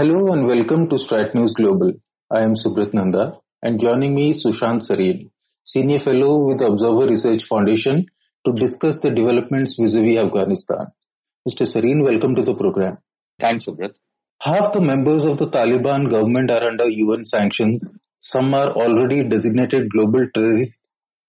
Hello and welcome to Strat News Global. I am Subrat Nanda and joining me is Sushant Sareen, Senior Fellow with the Observer Research Foundation to discuss the developments vis-a-vis Afghanistan. Mr. Sareen, welcome to the program. Thanks, Subrat. Half the members of the Taliban government are under UN sanctions. Some are already designated global terrorists.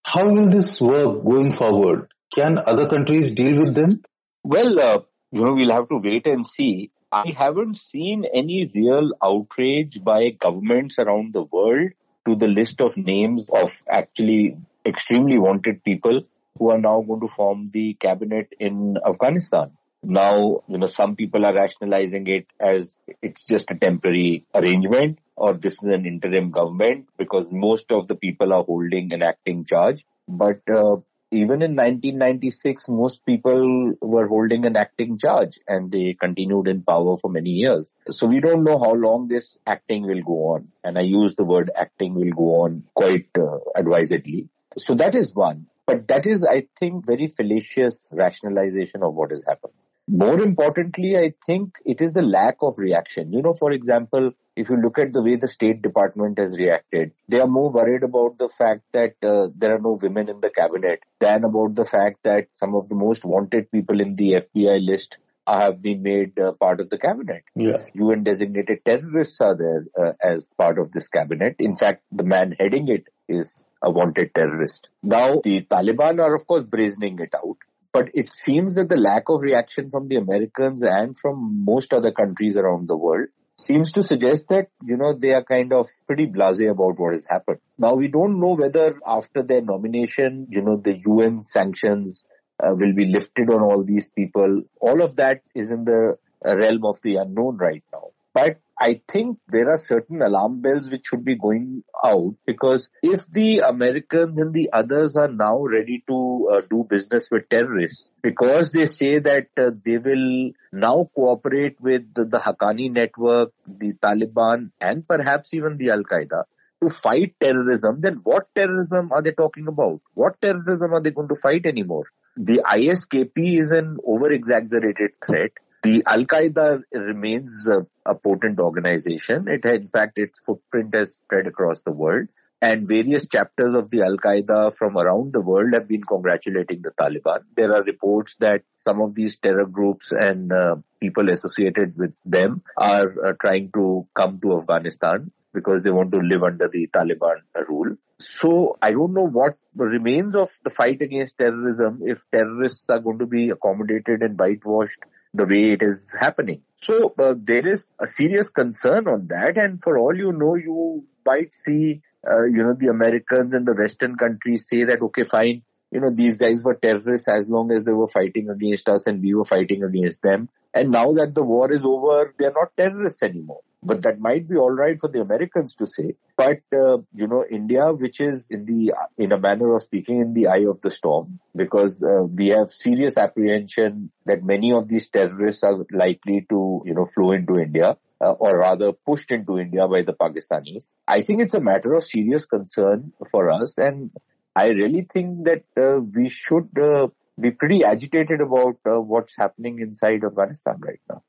How will this work going forward? Can other countries deal with them? Well, uh, you know, we'll have to wait and see. I haven't seen any real outrage by governments around the world to the list of names of actually extremely wanted people who are now going to form the cabinet in Afghanistan. Now, you know, some people are rationalizing it as it's just a temporary arrangement or this is an interim government because most of the people are holding an acting charge. But uh, even in 1996, most people were holding an acting charge and they continued in power for many years. So we don't know how long this acting will go on. And I use the word acting will go on quite uh, advisedly. So that is one. But that is, I think, very fallacious rationalization of what has happened. More importantly, I think it is the lack of reaction. You know, for example, if you look at the way the State Department has reacted, they are more worried about the fact that uh, there are no women in the cabinet than about the fact that some of the most wanted people in the FBI list have been made uh, part of the cabinet. Yeah. UN designated terrorists are there uh, as part of this cabinet. In fact, the man heading it is a wanted terrorist. Now, the Taliban are, of course, brazening it out. But it seems that the lack of reaction from the Americans and from most other countries around the world seems to suggest that, you know, they are kind of pretty blasé about what has happened. Now, we don't know whether after their nomination, you know, the UN sanctions uh, will be lifted on all these people. All of that is in the realm of the unknown right now. But I think there are certain alarm bells which should be going out because if the Americans and the others are now ready to uh, do business with terrorists, because they say that uh, they will now cooperate with the, the Haqqani network, the Taliban, and perhaps even the Al Qaeda to fight terrorism, then what terrorism are they talking about? What terrorism are they going to fight anymore? The ISKP is an over exaggerated threat. The Al Qaeda remains a, a potent organization. It in fact, its footprint has spread across the world. And various chapters of the Al Qaeda from around the world have been congratulating the Taliban. There are reports that some of these terror groups and uh, people associated with them are uh, trying to come to Afghanistan because they want to live under the Taliban rule. So I don't know what remains of the fight against terrorism if terrorists are going to be accommodated and whitewashed the way it is happening. So uh, there is a serious concern on that, and for all you know, you might see, uh, you know, the Americans and the Western countries say that okay, fine, you know, these guys were terrorists as long as they were fighting against us and we were fighting against them. And now that the war is over, they're not terrorists anymore. But that might be all right for the Americans to say. But, uh, you know, India, which is in the, in a manner of speaking, in the eye of the storm, because uh, we have serious apprehension that many of these terrorists are likely to, you know, flow into India. Uh, or rather pushed into India by the Pakistanis. I think it's a matter of serious concern for us and I really think that uh, we should uh, be pretty agitated about uh, what's happening inside Afghanistan right now.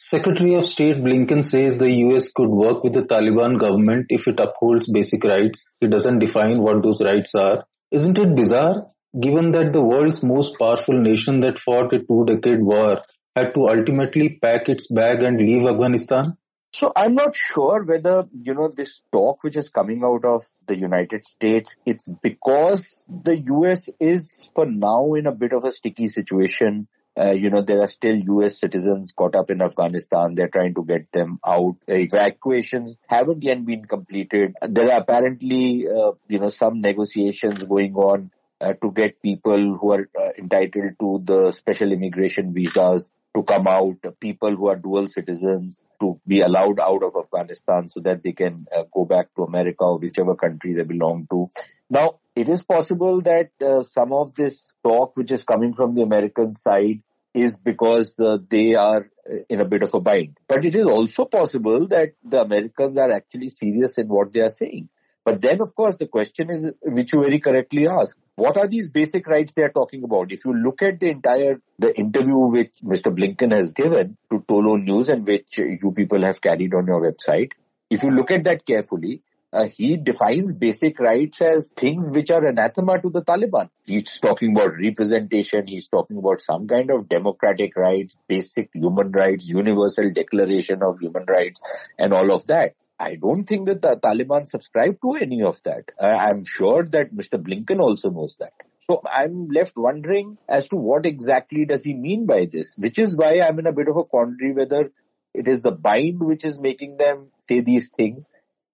Secretary of State Blinken says the US could work with the Taliban government if it upholds basic rights. It doesn't define what those rights are. Isn't it bizarre, given that the world's most powerful nation that fought a two-decade war had to ultimately pack its bag and leave Afghanistan? So I'm not sure whether, you know, this talk which is coming out of the United States, it's because the US is for now in a bit of a sticky situation uh, you know, there are still US citizens caught up in Afghanistan. They're trying to get them out. Evacuations haven't yet been completed. There are apparently, uh, you know, some negotiations going on uh, to get people who are uh, entitled to the special immigration visas to come out, people who are dual citizens to be allowed out of Afghanistan so that they can uh, go back to America or whichever country they belong to. Now, it is possible that uh, some of this talk which is coming from the American side is because uh, they are uh, in a bit of a bind. But it is also possible that the Americans are actually serious in what they are saying. But then, of course, the question is, which you very correctly ask, what are these basic rights they are talking about? If you look at the entire, the interview which Mr. Blinken has given to Tolo News and which you people have carried on your website, if you look at that carefully, uh, he defines basic rights as things which are anathema to the Taliban. He's talking about representation, he's talking about some kind of democratic rights, basic human rights, universal declaration of human rights, and all of that. I don't think that the Taliban subscribe to any of that. Uh, I'm sure that Mr. Blinken also knows that. So I'm left wondering as to what exactly does he mean by this, which is why I'm in a bit of a quandary whether it is the bind which is making them say these things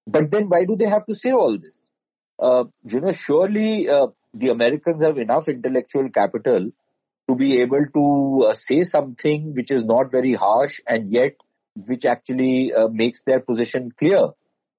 but then why do they have to say all this? Uh, you know, surely uh, the Americans have enough intellectual capital to be able to uh, say something which is not very harsh and yet which actually uh, makes their position clear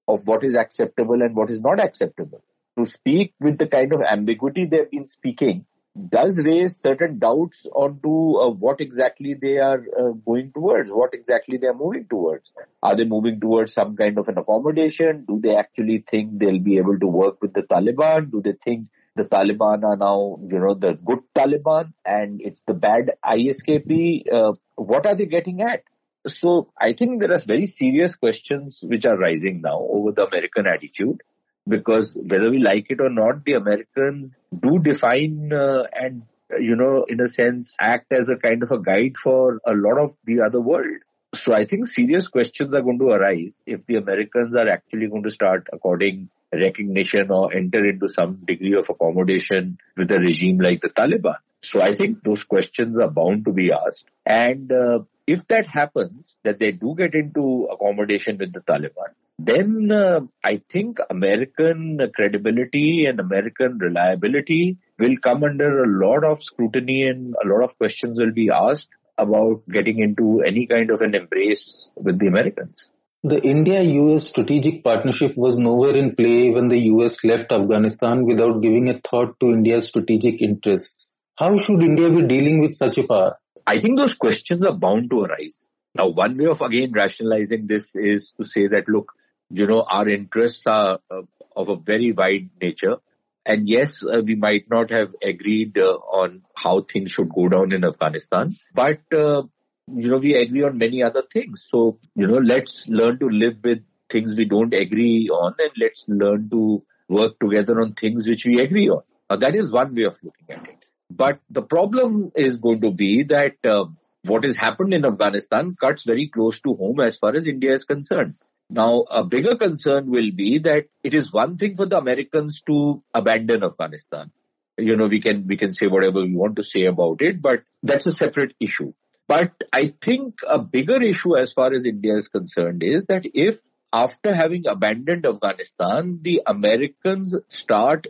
of what is acceptable and what is not acceptable. To speak with the kind of ambiguity they've been speaking does raise certain doubts onto uh, what exactly they are uh, going towards, what exactly they are moving towards. Are they moving towards some kind of an accommodation? Do they actually think they'll be able to work with the Taliban? Do they think the Taliban are now, you know, the good Taliban and it's the bad ISKP? Uh, what are they getting at? So I think there are very serious questions which are rising now over the American attitude because whether we like it or not, the Americans do define uh, and you know, in a sense, act as a kind of a guide for a lot of the other world. So I think serious questions are going to arise if the Americans are actually going to start according recognition or enter into some degree of accommodation with a regime like the Taliban. So I think those questions are bound to be asked. And uh, if that happens, that they do get into accommodation with the Taliban, then uh, I think American credibility and American reliability will come under a lot of scrutiny and a lot of questions will be asked about getting into any kind of an embrace with the Americans. The India-US strategic partnership was nowhere in play when the US left Afghanistan without giving a thought to India's strategic interests. How should India be dealing with such a power? I think those questions are bound to arise. Now, one way of again rationalizing this is to say that, look, you know, our interests are uh, of a very wide nature. And yes, uh, we might not have agreed uh, on how things should go down in Afghanistan, but, uh, you know, we agree on many other things. So, you know, let's learn to live with things we don't agree on and let's learn to work together on things which we agree on. that is one way of looking at it. But the problem is going to be that uh, what has happened in Afghanistan cuts very close to home as far as India is concerned. Now, a bigger concern will be that it is one thing for the Americans to abandon Afghanistan. You know, we can, we can say whatever we want to say about it, but that's a separate issue. But I think a bigger issue as far as India is concerned is that if after having abandoned Afghanistan, the Americans start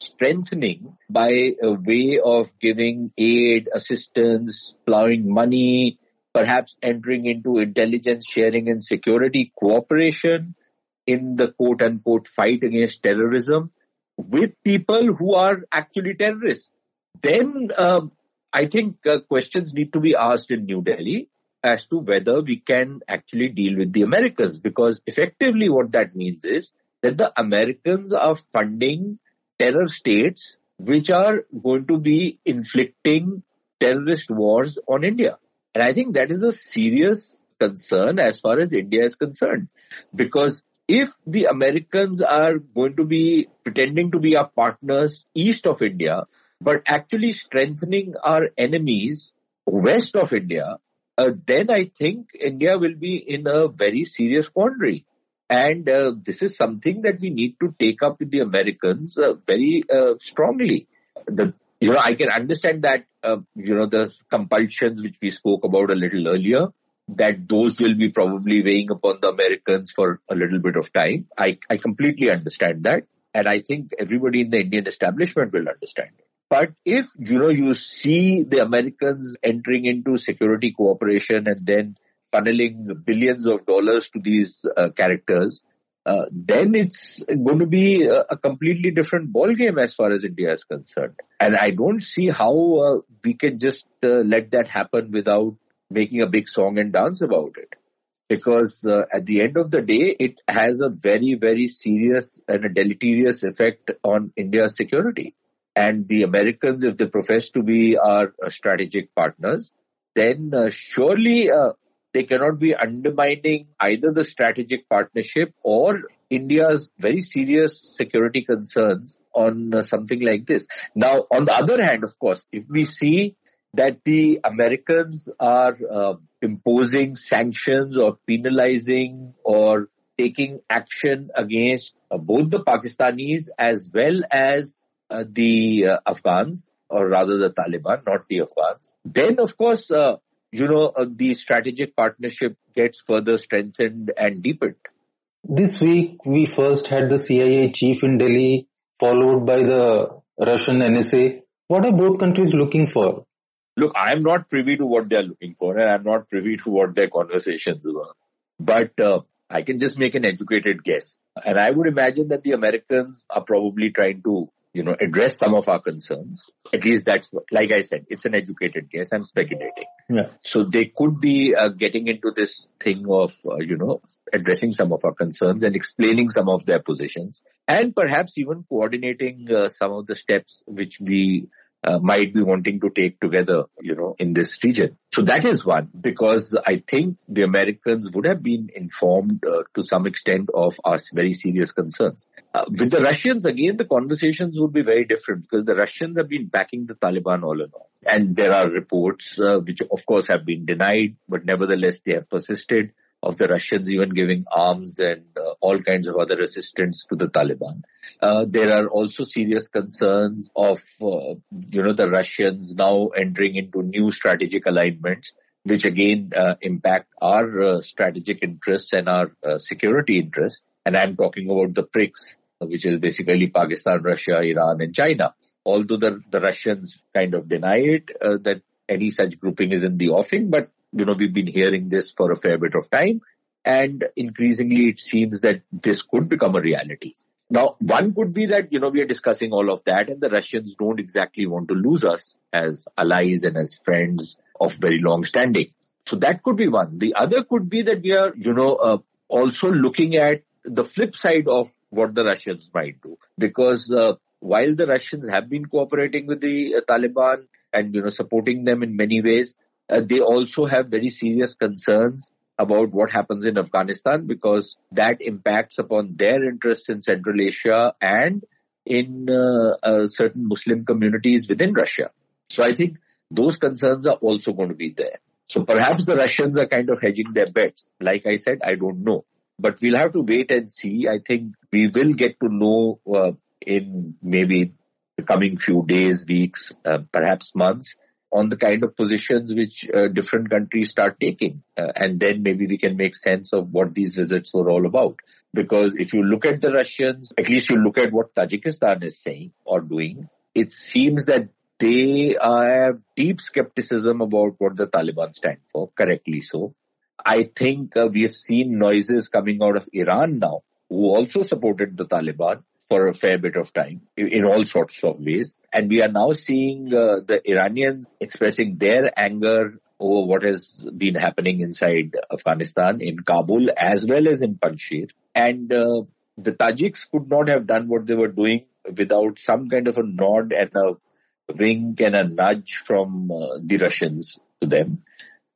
strengthening by a way of giving aid, assistance, plowing money, perhaps entering into intelligence sharing and security cooperation in the quote unquote fight against terrorism with people who are actually terrorists. Then um, I think uh, questions need to be asked in New Delhi as to whether we can actually deal with the Americans because effectively what that means is that the Americans are funding terror states which are going to be inflicting terrorist wars on India. And I think that is a serious concern as far as India is concerned. Because if the Americans are going to be pretending to be our partners east of India, but actually strengthening our enemies west of India, uh, then I think India will be in a very serious quandary. And uh, this is something that we need to take up with the Americans uh, very uh, strongly. The you know, I can understand that, uh, you know, the compulsions which we spoke about a little earlier, that those will be probably weighing upon the Americans for a little bit of time. I, I completely understand that. And I think everybody in the Indian establishment will understand it. But if, you know, you see the Americans entering into security cooperation and then funneling billions of dollars to these uh, characters, uh, then it's going to be a, a, completely different ball game as far as India is concerned. And I don't see how uh, we can just uh, let that happen without making a big song and dance about it. because uh, at the end of the day, it has a very, very serious and a deleterious effect on India's security. And the Americans, if they profess to be our uh, strategic partners, then surely they cannot be undermining either the strategic partnership or India's very serious security concerns on uh, something like this. Now, on the other hand, of course, if we see that the Americans are uh, imposing sanctions or penalizing or taking action against uh, both the Pakistanis as well as uh, the uh, Afghans, or rather the Taliban, not the Afghans, then of course, uh, you know, uh, the strategic partnership gets further strengthened and deepened. This week, we first had the CIA chief in Delhi, followed by the Russian NSA. What are both countries looking for? Look, I'm not privy to what they're looking for, and I'm not privy to what their conversations were. But uh, I can just make an educated guess. And I would imagine that the Americans are probably trying to you know, address some of our concerns. At least that's what, like I said, it's an educated guess. I'm speculating. Yeah. So they could be uh, getting into this thing of, uh, you know, addressing some of our concerns and explaining some of their positions and perhaps even coordinating uh, some of the steps which we uh, might be wanting to take together, you know, in this region. So that is one, because I think the Americans would have been informed uh, to some extent of our very serious concerns. Uh, with the Russians, again, the conversations would be very different because the Russians have been backing the Taliban all along. And there are reports, uh, which of course have been denied, but nevertheless they have persisted of the Russians even giving arms and uh, all kinds of other assistance to the Taliban. Uh, there are also serious concerns of, uh, you know, the Russians now entering into new strategic alignments, which again uh, impact our uh, strategic interests and our uh, security interests. And I'm talking about the BRICS, which is basically Pakistan, Russia, Iran, and China. Although the, the Russians kind of deny it, that any such grouping is in the offing, but you know, we've been hearing this for a fair bit of time. And increasingly, it seems that this could become a reality. Now, one could be that, you know, we are discussing all of that and the Russians don't exactly want to lose us as allies and as friends of very long standing. So that could be one. The other could be that we are, you know, uh, also looking at the flip side of what the Russians might do. Because uh, while the Russians have been cooperating with the uh, Taliban and, you know, supporting them in many ways, uh, they also have very serious concerns about what happens in Afghanistan because that impacts upon their interests in Central Asia and in uh, uh, certain Muslim communities within Russia. So I think those concerns are also going to be there. So perhaps the Russians are kind of hedging their bets. Like I said, I don't know. But we'll have to wait and see. I think we will get to know uh, in maybe the coming few days, weeks, uh, perhaps months, on the kind of positions which uh, different countries start taking. Uh, and then maybe we can make sense of what these visits were all about. Because if you look at the Russians, at least you look at what Tajikistan is saying or doing, it seems that they have deep skepticism about what the Taliban stand for, correctly so. I think uh, we have seen noises coming out of Iran now, who also supported the Taliban, for a fair bit of time in all sorts of ways. And we are now seeing uh, the Iranians expressing their anger over what has been happening inside Afghanistan, in Kabul, as well as in Panjshir. And uh, the Tajiks could not have done what they were doing without some kind of a nod and a wink and a nudge from uh, the Russians to them.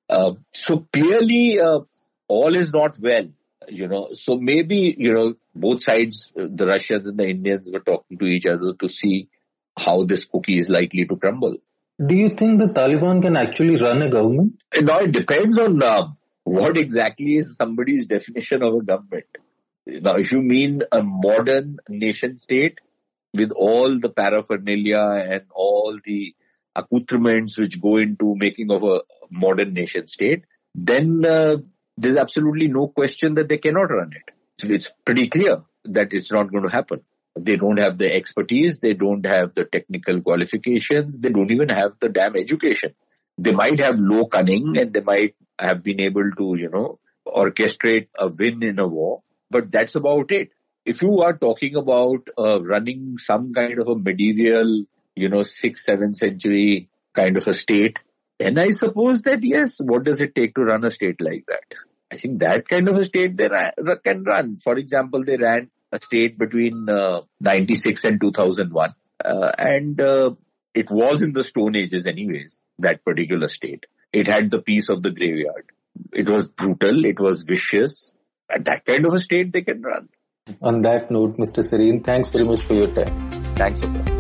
Uh, so clearly, uh, all is not well you know, so maybe, you know, both sides, the Russians and the Indians were talking to each other to see how this cookie is likely to crumble. Do you think the Taliban can actually run a government? Now, it depends on uh, what exactly is somebody's definition of a government. Now, if you mean a modern nation state with all the paraphernalia and all the accoutrements which go into making of a modern nation state, then uh, there's absolutely no question that they cannot run it. So It's pretty clear that it's not going to happen. They don't have the expertise, they don't have the technical qualifications, they don't even have the damn education. They might have low cunning and they might have been able to, you know, orchestrate a win in a war, but that's about it. If you are talking about uh, running some kind of a medieval, you know, sixth, seventh century kind of a state, then I suppose that yes, what does it take to run a state like that? I think that kind of a state they ra- can run. For example, they ran a state between uh, 96 and 2001. Uh, and uh, it was in the Stone Ages anyways, that particular state. It had the peace of the graveyard. It was brutal. It was vicious. At that kind of a state, they can run. On that note, Mr. Sareen, thanks very much for your time. Thanks, Oprah.